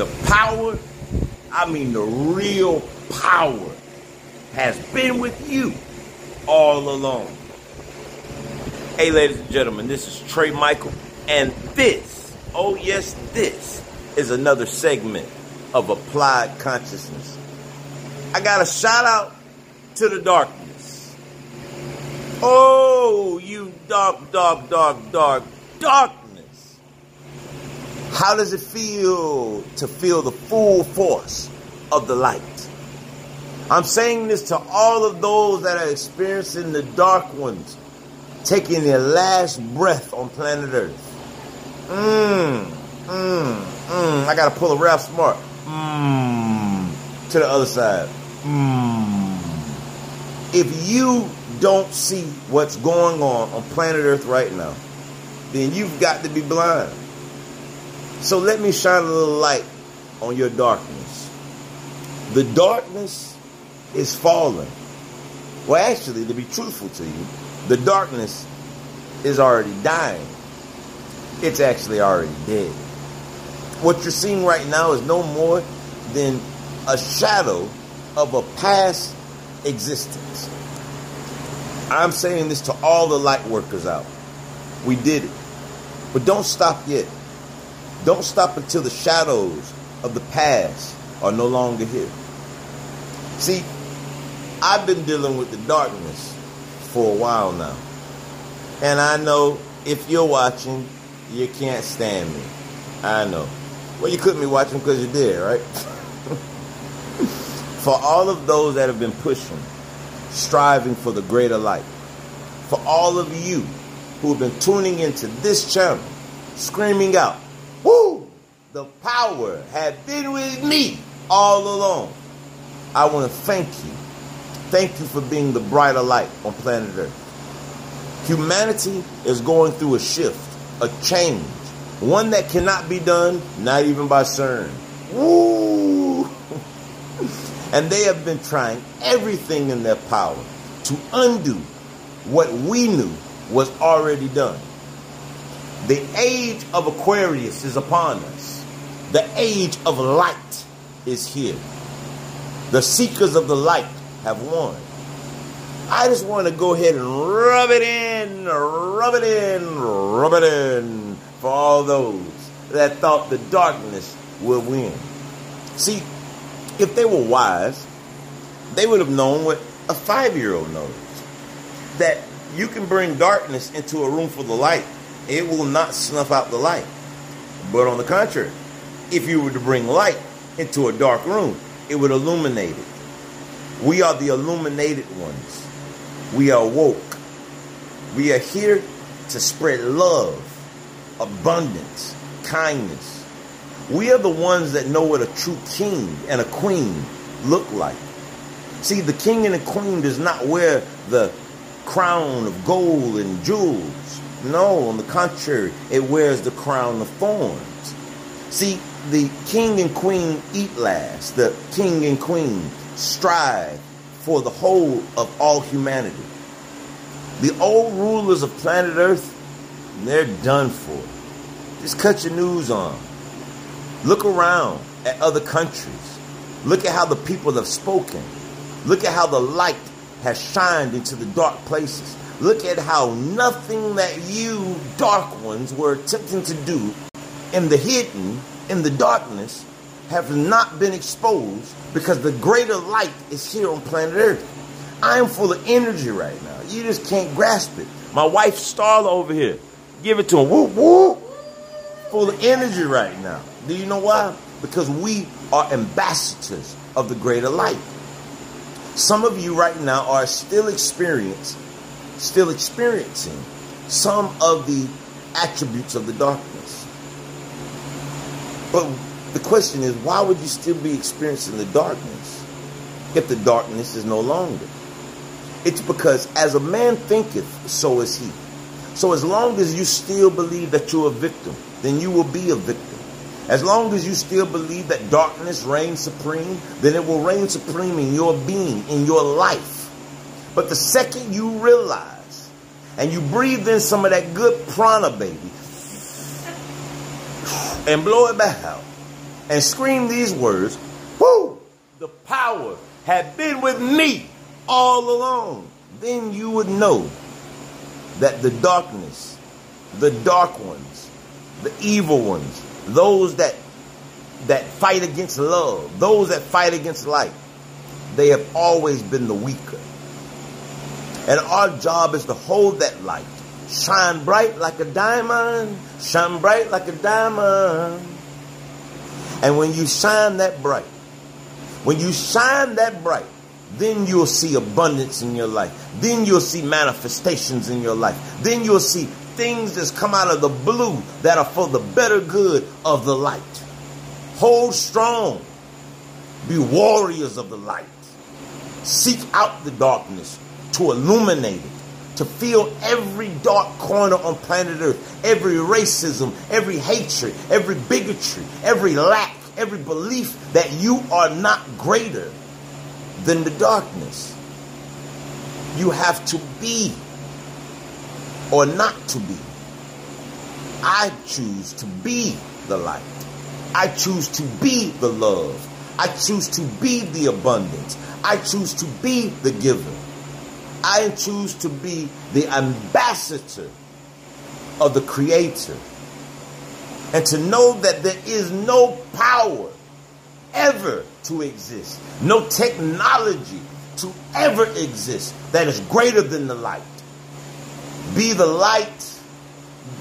The power, I mean the real power, has been with you all along. Hey, ladies and gentlemen, this is Trai Michael, and this, oh yes, this is another segment of Applied Consciousness. I got a shout out to the darkness. Oh, you dark, dark, dark, dark, darkness. How does it feel to feel the full force of the light? I'm saying this to all of those that are experiencing the dark ones, taking their last breath on planet Earth. Mmm, mmm, mmm. I gotta pull a rap Smart. Mmm. To the other side. Mmm. If you don't see what's going on on planet Earth right now, then you've got to be blind. So let me shine a little light on your darkness. The darkness is falling. Well, actually, to be truthful to you, the darkness is already dying. It's actually already dead. What you're seeing right now is no more than a shadow of a past existence. I'm saying this to all the light workers out. We did it. But don't stop yet. Don't stop until the shadows of the past are no longer here. See, I've been dealing with the darkness for a while now. And I know if you're watching, you can't stand me. I know. Well, you couldn't be watching because you did, right? for all of those that have been pushing, striving for the greater light, for all of you who have been tuning into this channel, screaming out! The power had been with me all along. I want to thank you Thank you for being the brighter light on planet Earth. Humanity is going through a shift, a change, one that cannot be done, not even by CERN. Woo! and they have been trying everything in their power to undo what we knew was already done. The age of Aquarius is upon us. The age of light is here. The seekers of the light have won. I just want to go ahead and rub it in, rub it in, rub it in for all those that thought the darkness would win. See, if they were wise, they would have known what a five year old knows that you can bring darkness into a room full of light, it will not snuff out the light. But on the contrary, if you were to bring light into a dark room, it would illuminate it. We are the illuminated ones. We are woke. We are here to spread love, abundance, kindness. We are the ones that know what a true king and a queen look like. See, the king and the queen does not wear the crown of gold and jewels. No, on the contrary, it wears the crown of thorns. See, the king and queen eat last. The king and queen strive for the whole of all humanity. The old rulers of planet Earth, they're done for. Just cut your news on. Look around at other countries. Look at how the people have spoken. Look at how the light has shined into the dark places. Look at how nothing that you dark ones were attempting to do in the hidden, in the darkness, have not been exposed because the greater light is here on planet Earth. I am full of energy right now. You just can't grasp it. My wife Starla over here, give it to him. Whoop, whoop. Full of energy right now. Do you know why? Because we are ambassadors of the greater light. Some of you right now are still experiencing, still experiencing some of the attributes of the darkness. But the question is, why would you still be experiencing the darkness if the darkness is no longer? It's because as a man thinketh, so is he. So as long as you still believe that you're a victim, then you will be a victim. As long as you still believe that darkness reigns supreme, then it will reign supreme in your being, in your life. But the second you realize and you breathe in some of that good prana, baby, and blow it back out, and scream these words, Whoo! The power had been with me all along. Then you would know that the darkness, the dark ones, the evil ones, those that that fight against love, those that fight against light, they have always been the weaker. And our job is to hold that light. Shine bright like a diamond. Shine bright like a diamond. And when you shine that bright, when you shine that bright, then you'll see abundance in your life. Then you'll see manifestations in your life. Then you'll see things that's come out of the blue that are for the better good of the light. Hold strong. Be warriors of the light. Seek out the darkness to illuminate it, to fill every dark corner on planet Earth, every racism, every hatred, every bigotry, every lack, every belief that you are not greater than the darkness. You have to be or not to be. I choose to be the light. I choose to be the love. I choose to be the abundance. I choose to be the giver. I choose to be the ambassador of the Creator. And to know that there is no power ever to exist, no technology to ever exist that is greater than the light. Be the light,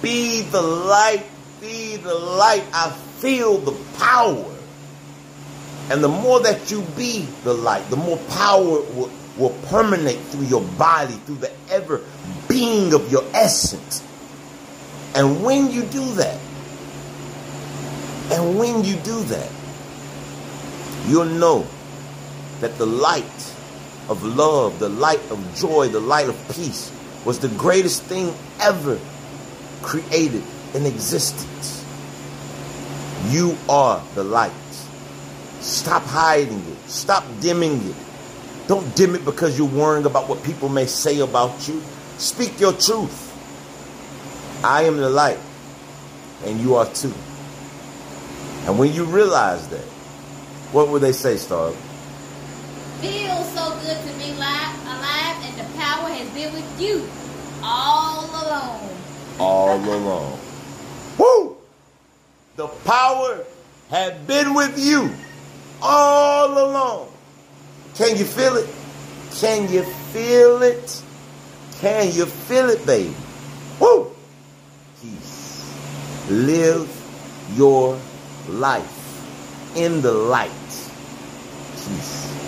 be the light, be the light. I feel the power. And the more that you be the light, the more power will, will permeate through your body, through the ever being of your essence. And when you do that, and when you do that, you'll know that the light of love, the light of joy, the light of peace was the greatest thing ever created in existence. You are the light. Stop hiding it. Stop dimming it. Don't dim it because you're worrying about what people may say about you. Speak your truth. I am the light, and you are too. And when you realize that, what would they say, Star? Feels so good to be alive, alive, and the power has been with you all along. All along. Woo! The power had been with you all along. Can you feel it? Can you feel it? Can you feel it, baby? Woo! Peace. Live your life in the light. Peace.